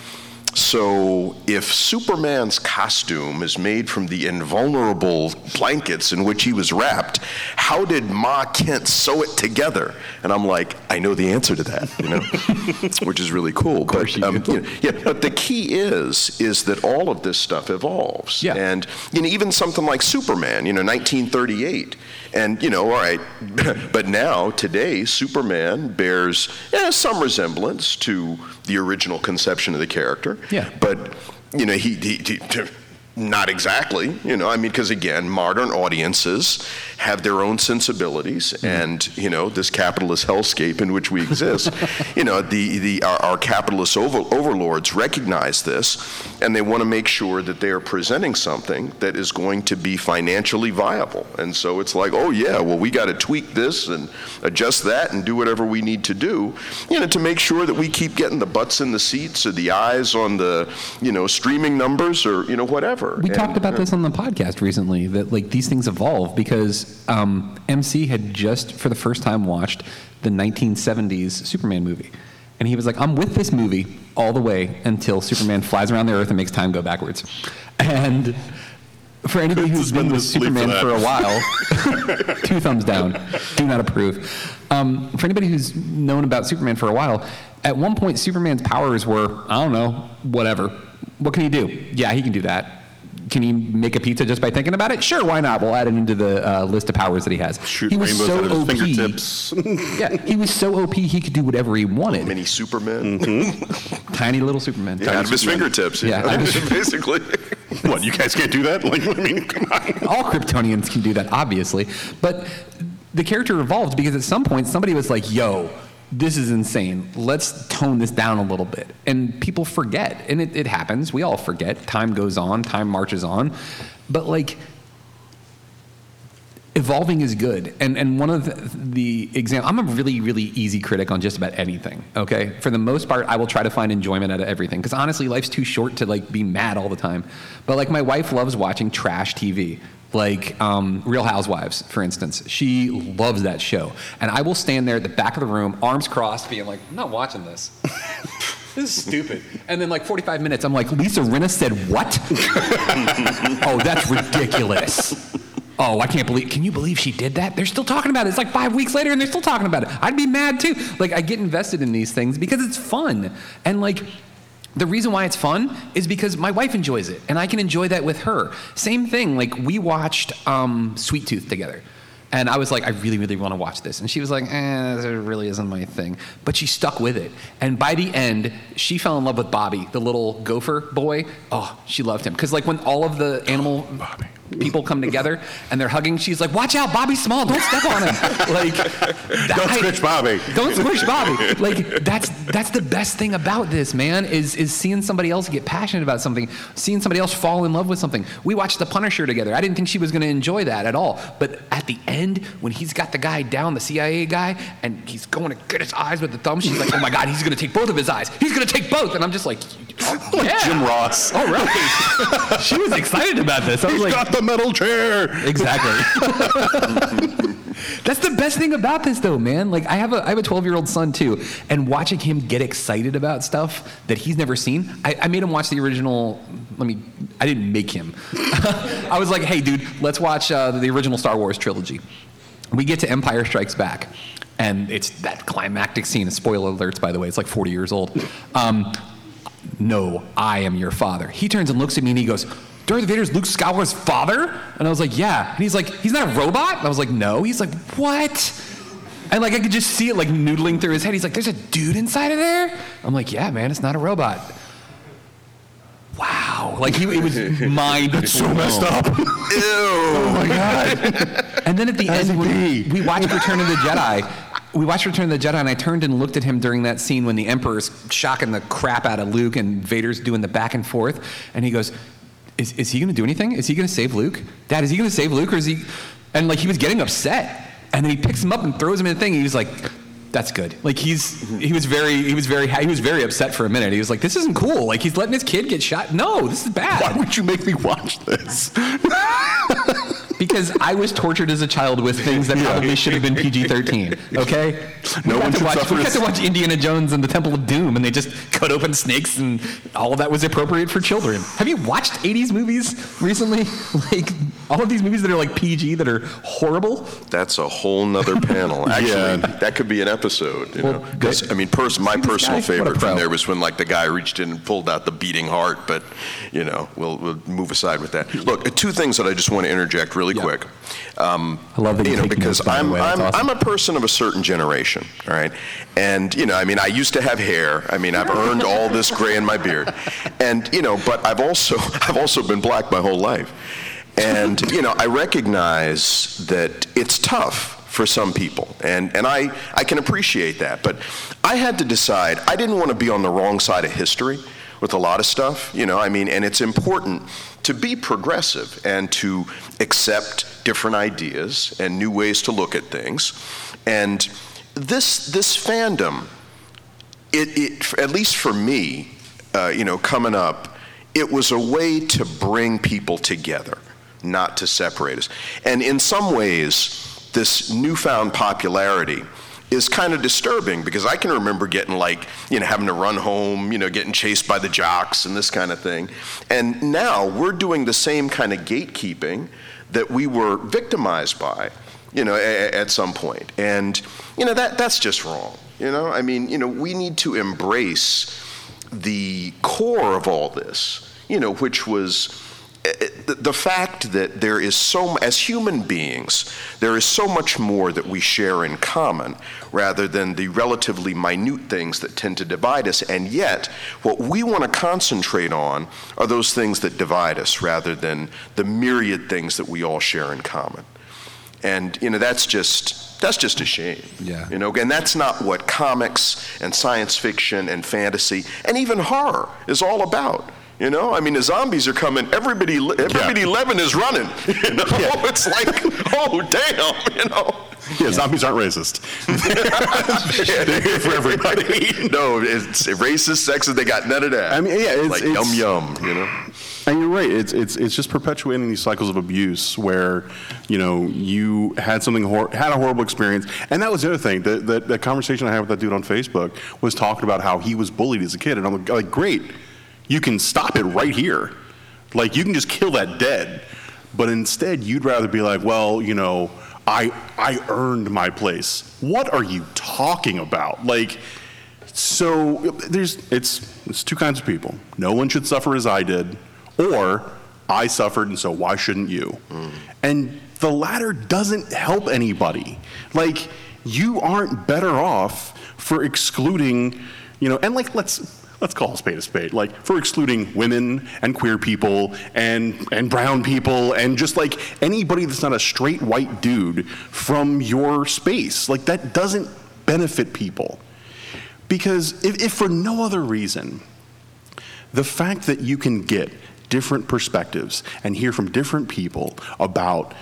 [SPEAKER 1] so, if Superman's costume is made from the invulnerable blankets in which he was wrapped, how did Ma Kent sew it together? And I'm like, I know the answer to that, you know, which is really cool. but um, you know, yeah, but the key is is that all of this stuff evolves.
[SPEAKER 4] Yeah.
[SPEAKER 1] And you know, even something like Superman, you know, 1938. And you know, all right, but now today, Superman bears yeah, some resemblance to the original conception of the character.
[SPEAKER 4] Yeah.
[SPEAKER 1] But you know, he, he, he not exactly. You know, I mean, because again, modern audiences have their own sensibilities,
[SPEAKER 4] Mm-hmm.
[SPEAKER 1] and you know, this capitalist hellscape in which we exist. you know, the the our, our capitalist over, overlords recognize this, and they want to make sure that they are presenting something that is going to be financially viable. And so it's like, oh yeah, well we got to tweak this and adjust that and do whatever we need to do, you know, to make sure that we keep getting the butts in the seats or the eyes on the, you know, streaming numbers or you know whatever.
[SPEAKER 4] We
[SPEAKER 1] And,
[SPEAKER 4] talked about
[SPEAKER 1] uh,
[SPEAKER 4] this on the podcast recently that like these things evolve because um, MC had just for the first time watched the 1970s Superman movie, and he was like, "I'm with this movie all the way until Superman flies around the Earth and makes time go backwards." And for anybody who's been with
[SPEAKER 3] disbelief for
[SPEAKER 4] Superman for a while, two thumbs down, do not approve. Um, for anybody who's known about Superman for a while, at one point Superman's powers were I don't know whatever What can he do? Yeah, he can do that. Can he make a pizza just by thinking about it? Sure, why not? We'll add it into the uh, list of powers that he has.
[SPEAKER 3] Shoot
[SPEAKER 4] he was
[SPEAKER 3] rainbows
[SPEAKER 4] so
[SPEAKER 3] out of his
[SPEAKER 4] OP.
[SPEAKER 3] fingertips.
[SPEAKER 4] Yeah, he was so OP he could do whatever he wanted.
[SPEAKER 1] Mini Superman.
[SPEAKER 4] Tiny little Superman.
[SPEAKER 1] Yeah, out of his fingertips.
[SPEAKER 4] Yeah, his-
[SPEAKER 1] basically.
[SPEAKER 3] what, you guys can't do that? Like, I mean, come on.
[SPEAKER 4] All Kryptonians can do that, obviously. But the character evolved because at some point somebody was like, yo, this is insane. Let's tone this down a little bit. And people forget. And it, it happens. We all forget. Time goes on, time marches on. But like, evolving is good. And and one of the, the exam i'm a really really easy critic on just about anything okay? For the most part i will try to find enjoyment out of everything. Because honestly life's too short to like be mad all the time. But like my wife loves watching trash tv like um, real housewives for instance. She loves that show. And i will stand there at the back of the room arms crossed being like i'm not watching this. This is stupid. And then like 45 minutes, I'm like, Lisa Rinna said what? oh, that's ridiculous. Oh, I can't believe. Can you believe she did that? They're still talking about it. It's like five weeks later, and they're still talking about it. I'd be mad too. Like I get invested in these things because it's fun, and like. The reason why it's fun is because my wife enjoys it, and I can enjoy that with her. Same thing, like we watched um, Sweet Tooth together. And I was like, I really, really want to watch this. And she was like, eh, this really isn't my thing. But she stuck with it. And by the end, she fell in love with Bobby, the little gopher boy. Oh, she loved him. Because, like, when all of the animal people come together and they're hugging, she's like, watch out, Bobby small. Don't step on him. like,
[SPEAKER 3] Don't squish Bobby.
[SPEAKER 4] Don't squish Bobby. Like, that's, that's the best thing about this, man, is, is seeing somebody else get passionate about something, seeing somebody else fall in love with something. We watched The Punisher together. I didn't think she was going to enjoy that at all. But at the end, when he's got the guy down, the CIA guy, and he's going to get his eyes with the thumb, she's like, oh my God, he's going to take both of his eyes. He's going to take both. And I'm just like, oh, yeah.
[SPEAKER 3] Jim Ross.
[SPEAKER 4] All right. she was excited about this. I was
[SPEAKER 3] He's
[SPEAKER 4] like,
[SPEAKER 3] got the metal chair.
[SPEAKER 4] Exactly. That's the best thing about this, though, man. Like, I have a I have a 12 year old son too, and watching him get excited about stuff that he's never seen. I, I made him watch the original. Let me. I didn't make him. I was like, hey, dude, let's watch uh, the original Star Wars trilogy. We get to Empire Strikes Back, and it's that climactic scene. Spoiler alerts, by the way. It's like 40 years old. Um, no, I am your father. He turns and looks at me and he goes, Darth Vader's Luke Skywalker's father? And I was like, yeah. And he's like, he's not a robot? And I was like, no. He's like, what? And like I could just see it like noodling through his head. He's like, there's a dude inside of there? I'm like, yeah, man, it's not a robot. Wow. Like he it was mind so messed up.
[SPEAKER 1] Ew.
[SPEAKER 4] Oh my god! and then at the end, we, we watched Return of the Jedi. We watched Return of the Jedi, and I turned and looked at him during that scene when the Emperor's shocking the crap out of Luke, and Vader's doing the back and forth, and he goes, "Is, is he going to do anything? Is he going to save Luke? Dad, is he going to save Luke, or is he?" And like he was getting upset, and then he picks him up and throws him in the thing. And he was like. That's good. Like he's he was very he was very he was very upset for a minute. He was like, "This isn't cool. Like he's letting his kid get shot. No, this is bad."
[SPEAKER 3] Why would you make me watch this?
[SPEAKER 4] because I was tortured as a child with things that probably should have been PG-13. Okay,
[SPEAKER 3] No
[SPEAKER 4] we
[SPEAKER 3] one
[SPEAKER 4] got to
[SPEAKER 3] should
[SPEAKER 4] watch. We got to watch Indiana Jones and the Temple of Doom, and they just cut open snakes, and all of that was appropriate for children. Have you watched '80s movies recently? Like all of these movies that are like PG that are horrible.
[SPEAKER 1] That's a whole nother panel. Actually,
[SPEAKER 3] Yeah.
[SPEAKER 1] that could be an episode. You
[SPEAKER 4] Well,
[SPEAKER 1] know? 'Cause,
[SPEAKER 4] good.
[SPEAKER 1] I mean, pers- my personal
[SPEAKER 4] guy?
[SPEAKER 1] Favorite from there was when like the guy reached in and pulled out the beating heart. But you know, we'll, we'll move aside with that. Look, two things that I just want to interject really
[SPEAKER 4] Yeah.
[SPEAKER 1] quick. Um,
[SPEAKER 4] I love that you
[SPEAKER 1] you know because I'm I'm,
[SPEAKER 4] awesome.
[SPEAKER 1] I'm a person of a certain generation, all right? And you know, I mean, I used to have hair. I mean, I've earned all this gray in my beard, and you know, but I've also I've also been black my whole life, and you know, I recognize that it's tough for some people, and and I I can appreciate that, but I had to decide I didn't want to be on the wrong side of history with a lot of stuff, you know, I mean, and it's important to be progressive and to accept different ideas and new ways to look at things. And this, this fandom, it, it, at least for me, uh, you know, coming up, it was a way to bring people together, not to separate us. And in some ways, this newfound popularity is kind of disturbing because I can remember getting like, you know, having to run home, you know, getting chased by the jocks and this kind of thing. And now we're doing the same kind of gatekeeping that we were victimized by, you know, a- at some point. And, you know, that, that's just wrong. You know, I mean, you know, we need to embrace the core of all this, you know, which was the fact that there is so, as human beings, there is so much more that we share in common rather than the relatively minute things that tend to divide us. And yet, what we want to concentrate on are those things that divide us rather than the myriad things that we all share in common. And, you know, that's just, that's just a shame.
[SPEAKER 4] Yeah.
[SPEAKER 1] You know, and that's not what comics and science fiction and fantasy and even horror is all about. You know, I mean, the zombies are coming. Everybody, everybody,
[SPEAKER 3] Yeah.
[SPEAKER 1] eleven is running. You know,
[SPEAKER 3] Yeah.
[SPEAKER 1] it's like, oh damn, you know.
[SPEAKER 3] Yeah, zombies aren't racist. They're here for everybody.
[SPEAKER 1] no, it's racist, sexist. They got none of that.
[SPEAKER 3] I mean, yeah, it's-
[SPEAKER 1] like
[SPEAKER 3] it's-
[SPEAKER 1] yum yum. You know.
[SPEAKER 3] And you're right. It's it's it's just perpetuating these cycles of abuse where, you know, you had something hor- had a horrible experience, and that was the other thing. The, the the conversation I had with that dude on Facebook was talking about how he was bullied as a kid, and I'm like, great, you can stop it right here, like you can just kill that dead, but instead you'd rather be like, well, you know, I I earned my place. What are you talking about? Like. So there's it's it's two kinds of people. No one should suffer as I did, or I suffered and so why shouldn't you? Mm. And the latter doesn't help anybody. Like you aren't better off for excluding, you know, and like let's let's call a spade a spade. Like for excluding women and queer people and and brown people and just like anybody that's not a straight white dude from your space. Like that doesn't benefit people. Because if, if for no other reason, the fact that you can get different perspectives and hear from different people about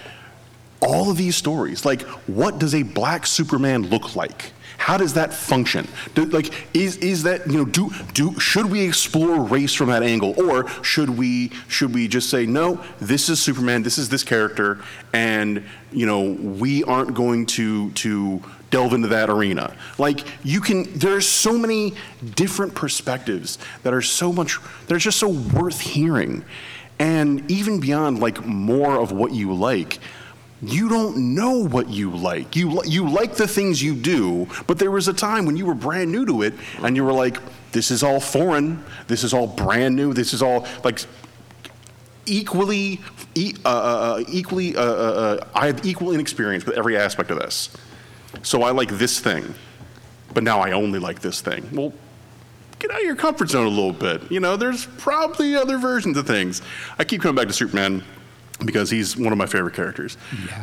[SPEAKER 3] all of these stories, like what does a black Superman look like? How does that function? Do, like, is, is that you know do do should we explore race from that angle, or should we should we just say no? This is Superman. This is this character, and you know we aren't going to to delve into that arena. Like you can, there are so many different perspectives that are so much, that are just so worth hearing. And even beyond like more of what you like, you don't know what you like. You, you like the things you do, but there was a time when you were brand new to it and you were like, this is all foreign, this is all brand new, this is all like equally, e- uh, uh, equally, uh, uh, uh, I have equal inexperience with every aspect of this. So I like this thing, but now I only like this thing. Well, get out of your comfort zone a little bit. You know, there's probably other versions of things. I keep coming back to Superman because he's one of my favorite characters.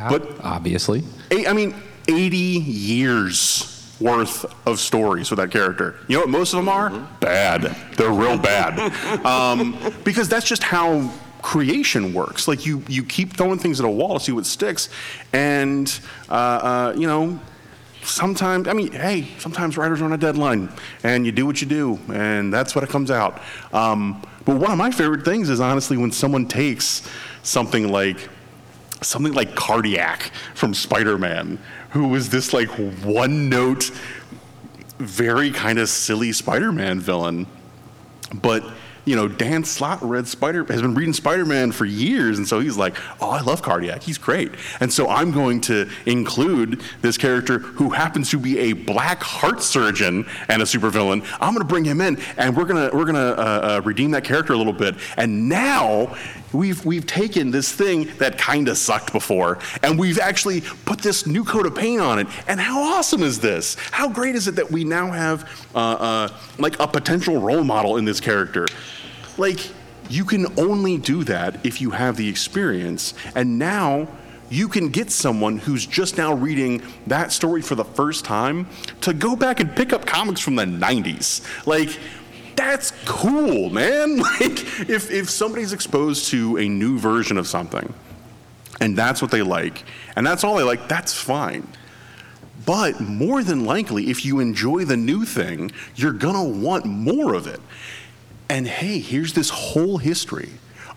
[SPEAKER 3] But
[SPEAKER 4] obviously.
[SPEAKER 3] eight, I mean, 80 years worth of stories with that character. You know what most of them are? Bad. They're real bad. um, because that's just how creation works. Like you, you keep throwing things at a wall to see what sticks, and uh, uh, you know. Sometimes, I mean, hey, sometimes writers are on a deadline, and you do what you do, and that's what it comes out. Um, but one of my favorite things is honestly when someone takes something like something like Cardiac from Spider-Man, who was this like one-note, very kind of silly Spider-Man villain, but you know, Dan Slott read Spider has been reading Spider-Man for years, and so he's like, "Oh, I love Cardiac. He's great." And so I'm going to include this character who happens to be a black heart surgeon and a supervillain. I'm going to bring him in, and we're gonna we're gonna uh, uh, redeem that character a little bit. And now we've we've taken this thing that kind of sucked before, and we've actually put this new coat of paint on it. And how awesome is this? How great is it that we now have uh, uh, like a potential role model in this character? Like, you can only do that if you have the experience. And now you can get someone who's just now reading that story for the first time to go back and pick up comics from the 90s. Like, that's cool, man. Like, if, if somebody's exposed to a new version of something and that's what they like, and that's all they like, that's fine. But more than likely, if you enjoy the new thing, you're gonna want more of it. And hey, here's this whole history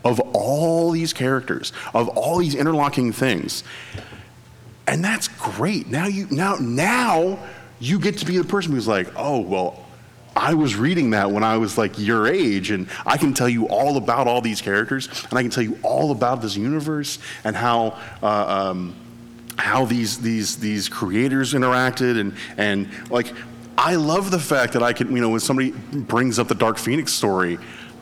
[SPEAKER 3] of all these characters, of all these interlocking things. And that's great. Now you now now you get to be the person who's like, "Oh, well, I was reading that when I was like your age and I can tell you all about all these characters and I can tell you all about this universe and how uh, um, how these these these creators interacted and and like I love the fact that I can you know when somebody brings up the Dark Phoenix story,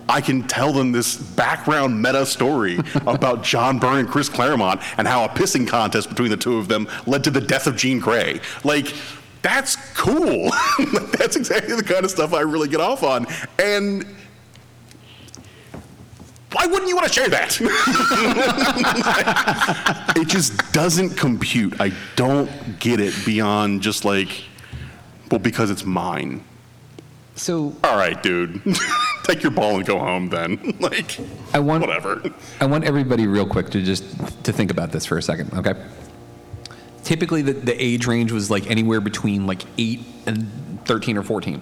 [SPEAKER 3] I can tell them this background meta story about John Byrne and Chris Claremont and how a pissing contest between the two of them led to the death of Jean Grey. Like, that's cool. that's exactly the kind of stuff I really get off on. And why wouldn't you want to share that? it just doesn't compute. I don't get it beyond just like, well, because it's mine.
[SPEAKER 4] So
[SPEAKER 3] All right, dude. Take your ball and go home then. like,
[SPEAKER 4] I want
[SPEAKER 3] whatever.
[SPEAKER 4] I want everybody real quick to just to think about this for a second, okay? Typically, the, the age range was like anywhere between like eight and thirteen or fourteen.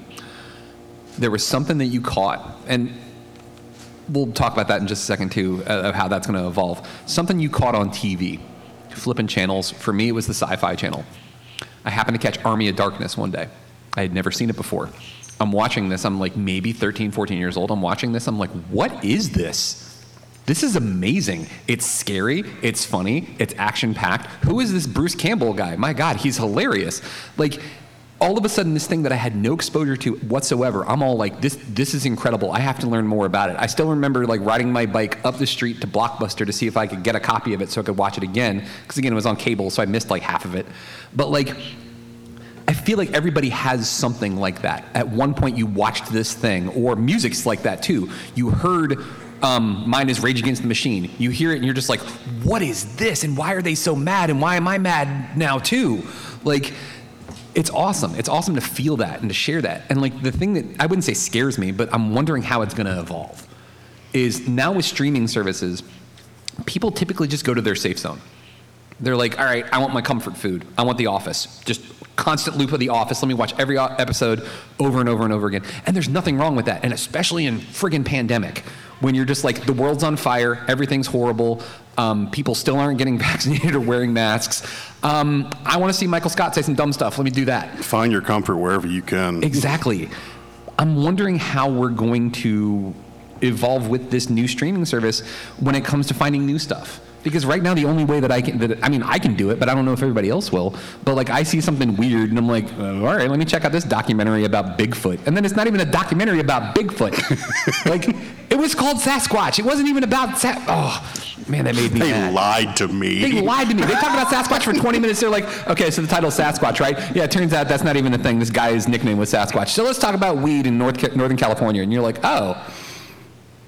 [SPEAKER 4] There was something that you caught, and we'll talk about that in just a second too, uh, of how that's going to evolve. Something you caught on TV, flipping channels. For me, it was the Sci-Fi Channel. I happened to catch Army of Darkness one day. I had never seen it before. I'm watching this. I'm like maybe 13, 14 years old. I'm watching this. I'm like, what is this? This is amazing. It's scary. It's funny. It's action packed. Who is this Bruce Campbell guy? My God, he's hilarious. Like, all of a sudden, this thing that I had no exposure to whatsoever, I'm all like, this, this is incredible. I have to learn more about it. I still remember like riding my bike up the street to Blockbuster to see if I could get a copy of it so I could watch it again. Because again, it was on cable, so I missed like half of it. But like, I feel like everybody has something like that. At one point, you watched this thing, or music's like that too. You heard um, mine is Rage Against the Machine. You hear it and you're just like, what is this? And why are they so mad? And why am I mad now too? Like, it's awesome. It's awesome to feel that and to share that. And like the thing that I wouldn't say scares me, but I'm wondering how it's going to evolve is now with streaming services, people typically just go to their safe zone. They're like, all right, I want my comfort food. I want The Office. Just constant loop of The Office. Let me watch every episode over and over and over again. And there's nothing wrong with that. And especially in friggin' pandemic, when you're just like, the world's on fire, everything's horrible, um, people still aren't getting vaccinated or wearing masks. Um, I want to see Michael Scott say some dumb stuff. Let me do that.
[SPEAKER 3] Find your comfort wherever you can.
[SPEAKER 4] Exactly. I'm wondering how we're going to evolve with this new streaming service when it comes to finding new stuff. Because right now, the only way that I can, that, I mean, I can do it, but I don't know if everybody else will. But like, I see something weird, and I'm like, uh, all right, let me check out this documentary about Bigfoot. And then it's not even a documentary about Bigfoot. like, it was called Sasquatch. It wasn't even about Sa- Oh, man, that made me
[SPEAKER 3] They
[SPEAKER 4] mad.
[SPEAKER 3] lied to me.
[SPEAKER 4] They lied to me. They talked about Sasquatch for 20 minutes. They're like, okay, so the title's Sasquatch, right? Yeah, it turns out that's not even a thing. This guy's nickname was Sasquatch. So let's talk about weed in North Northern California. And you're like, oh,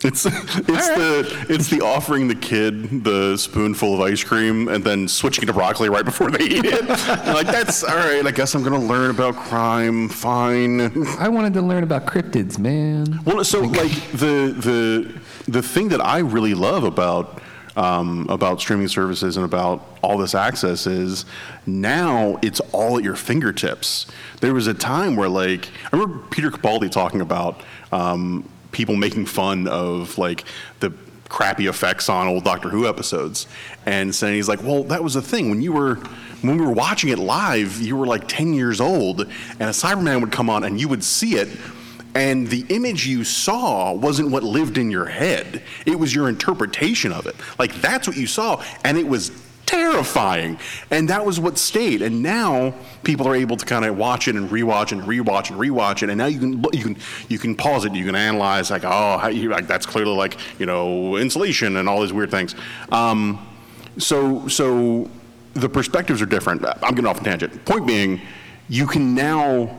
[SPEAKER 3] It's it's the it's the offering the kid the spoonful of ice cream and then switching to broccoli right before they eat it. like that's all right. I guess I'm gonna learn about crime. Fine.
[SPEAKER 4] I wanted to learn about cryptids, man.
[SPEAKER 3] Well, so like the the the thing that I really love about um, about streaming services and about all this access is now it's all at your fingertips. There was a time where like I remember Peter Capaldi talking about um, people making fun of like the crappy effects on old Doctor Who episodes and saying he's like, well, that was the thing when you were when we were watching it live, you were like 10 years old, and a Cyberman would come on and you would see it, and the image you saw wasn't what lived in your head. It was your interpretation of it. Like that's what you saw, and it was terrifying. And that was what stayed. And now people are able to kind of watch it and rewatch and rewatch and rewatch it. And now you can you can you can pause it. You can analyze like oh you, like that's clearly like you know insulation and all these weird things. Um, so so the perspectives are different. I'm getting off a tangent. Point being, you can now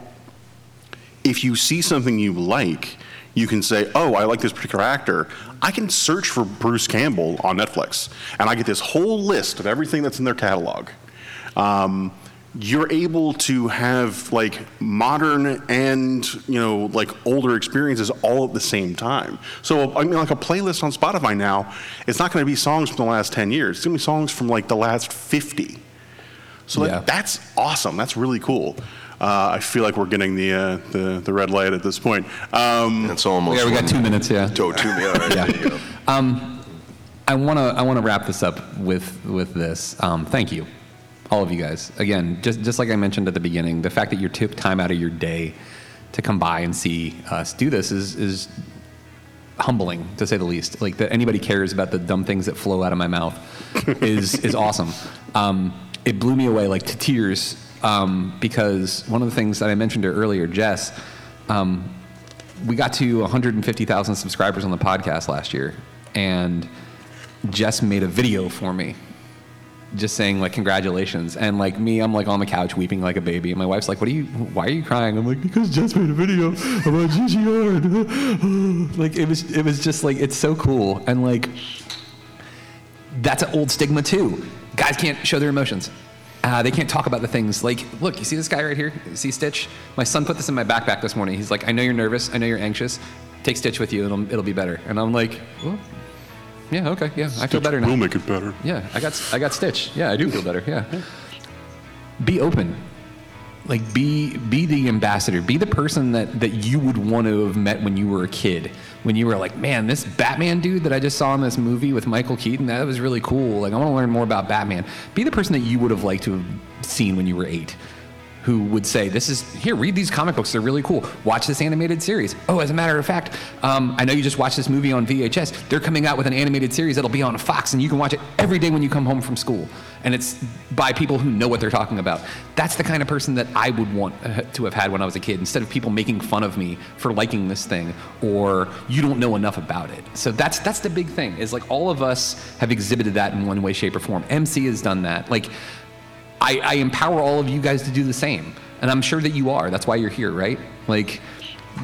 [SPEAKER 3] if you see something you like, you can say, "Oh, I like this particular actor." I can search for Bruce Campbell on Netflix, and I get this whole list of everything that's in their catalog. Um, you're able to have like modern and you know like older experiences all at the same time. So I mean, like a playlist on Spotify now, it's not going to be songs from the last ten years. It's going to be songs from like the last fifty. So
[SPEAKER 4] Yeah.
[SPEAKER 3] that, that's awesome. That's really cool. Uh, I feel like we're getting the, uh, the the red light at this point. Um,
[SPEAKER 1] It's almost.
[SPEAKER 4] Yeah, we got
[SPEAKER 1] one-
[SPEAKER 4] two minutes, yeah.
[SPEAKER 1] Oh, two minutes. All right,
[SPEAKER 4] Yeah.
[SPEAKER 1] there you go.
[SPEAKER 4] I want to I want to wrap this up with with this. Um, thank you, all of you guys. Again, just just like I mentioned at the beginning, the fact that you took time out of your day to come by and see us do this is is humbling to say the least. Like that anybody cares about the dumb things that flow out of my mouth is is awesome. Um, it blew me away like to tears um, because one of the things that I mentioned earlier, Jess. Um, we got to 150,000 subscribers on the podcast last year, and Jess made a video for me, just saying like congratulations. And like me, I'm like on the couch weeping like a baby, and my wife's like, "What are you? Why are you crying?" I'm like, "Because Jess made a video about Yard." like it was, it was just like it's so cool, and like that's an old stigma too. Guys can't show their emotions. Uh, they can't talk about the things like, look, you see this guy right here? You see Stitch? My son put this in my backpack this morning. He's like, I know you're nervous. I know you're anxious. Take Stitch with you, and it'll, it'll be better. And I'm like, well, yeah, okay, yeah, I feel better now.
[SPEAKER 3] We'll make it better.
[SPEAKER 4] Yeah, I got I got Stitch. Yeah, I do feel better. Yeah. Be open. Like be be the ambassador. Be the person that that you would want to have met when you were a kid. When you were like, man, this Batman dude that I just saw in this movie with Michael Keaton, that was really cool. Like I want to learn more about Batman. Be the person that you would have liked to have seen when you were 8 who would say, "This is here. Read these comic books; they're really cool. Watch this animated series." Oh, as a matter of fact, um, I know you just watched this movie on VHS. They're coming out with an animated series that'll be on Fox, and you can watch it every day when you come home from school. And it's by people who know what they're talking about. That's the kind of person that I would want uh, to have had when I was a kid, instead of people making fun of me for liking this thing or you don't know enough about it. So that's that's the big thing. Is like all of us have exhibited that in one way, shape, or form. MC has done that. Like I, I empower all of you guys to do the same. And I'm sure that you are. That's why you're here, right? Like,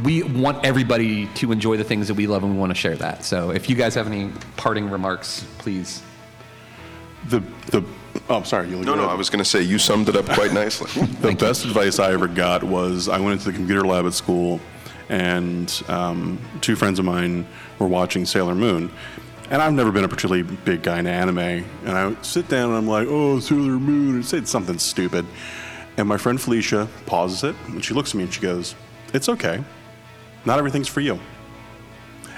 [SPEAKER 4] we want everybody to enjoy the things that we love and we want to share that. So if you guys have any parting remarks, please.
[SPEAKER 3] The the oh sorry you
[SPEAKER 1] No, no, I was going to say you summed it up quite nicely.
[SPEAKER 3] the best advice I ever got was I went into the computer lab at school, and um, two friends of mine were watching Sailor Moon. And I've never been a particularly big guy in anime. And I sit down and I'm like, oh, Sailor Moon, and say something stupid. And my friend Felicia pauses it, and she looks at me and she goes, it's okay. Not everything's for you.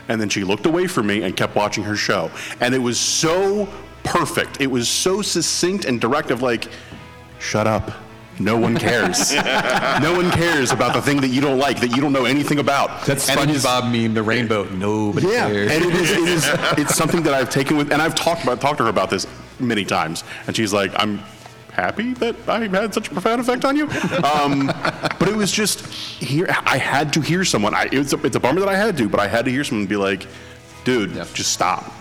[SPEAKER 3] And then she looked away from me and kept watching her show. And it was so perfect. It was so succinct and direct of like, shut up. No one cares. no one cares about the thing that you don't like, that you don't know anything about.
[SPEAKER 4] That's
[SPEAKER 3] And it is-
[SPEAKER 4] SpongeBob meme, the rainbow. Nobody
[SPEAKER 3] yeah,
[SPEAKER 4] cares.
[SPEAKER 3] and it is, it is it's something that I've taken with, and I've talked about talked to her about this many times, and she's like, I'm happy that I had such a profound effect on you. Um, but it was just here. I had to hear someone. I, it's a, it's a bummer that I had to, but I had to hear someone be like, dude,
[SPEAKER 4] Yeah.
[SPEAKER 3] just stop.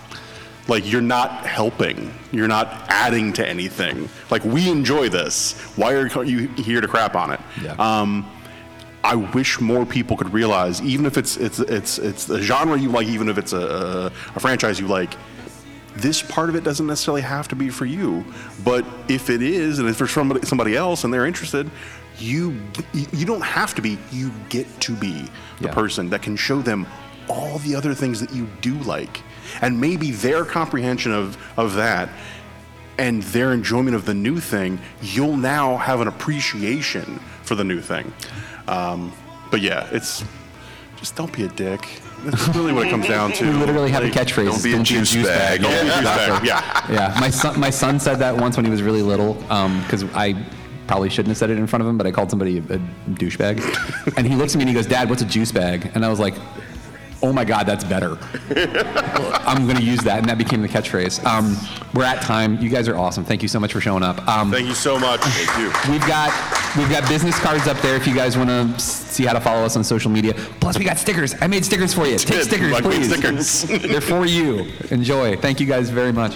[SPEAKER 3] Like you're not helping. You're not adding to anything. Like we enjoy this. Why are you here to crap on it?
[SPEAKER 4] Yeah.
[SPEAKER 3] Um, I wish more people could realize, even if it's it's it's it's a genre you like, even if it's a, a franchise you like, this part of it doesn't necessarily have to be for you. But if it is, and if for somebody somebody else and they're interested, you you don't have to be. You get to be the
[SPEAKER 4] Yeah.
[SPEAKER 3] person that can show them all the other things that you do like, and maybe their comprehension of of that and their enjoyment of the new thing, you'll now have an appreciation for the new thing. Um, but yeah, it's just don't be a dick. That's really what it comes down to.
[SPEAKER 4] we literally have a catchphrase.
[SPEAKER 1] don't be a juice bag.
[SPEAKER 3] Don't be a
[SPEAKER 1] Yeah.
[SPEAKER 3] douchebag. Yeah.
[SPEAKER 4] yeah, my son, my son said that once when he was really little, because I probably shouldn't have said it in front of him, but I called somebody a, a douchebag, and he looks at me and he goes, "Dad, what's a juice bag?" And I was like, "Oh my God, that's better." I'm going to use that, and that became the catchphrase. Um, we're at time. You guys are awesome. Thank you so much for showing up. Um,
[SPEAKER 3] Thank you so much. Thank you.
[SPEAKER 4] We've got we've got business cards up there if you guys want to see how to follow us on social media. Plus, we got stickers. I made stickers for you. Take stickers, please.
[SPEAKER 3] stickers.
[SPEAKER 4] They're for you. Enjoy. Thank you guys very much.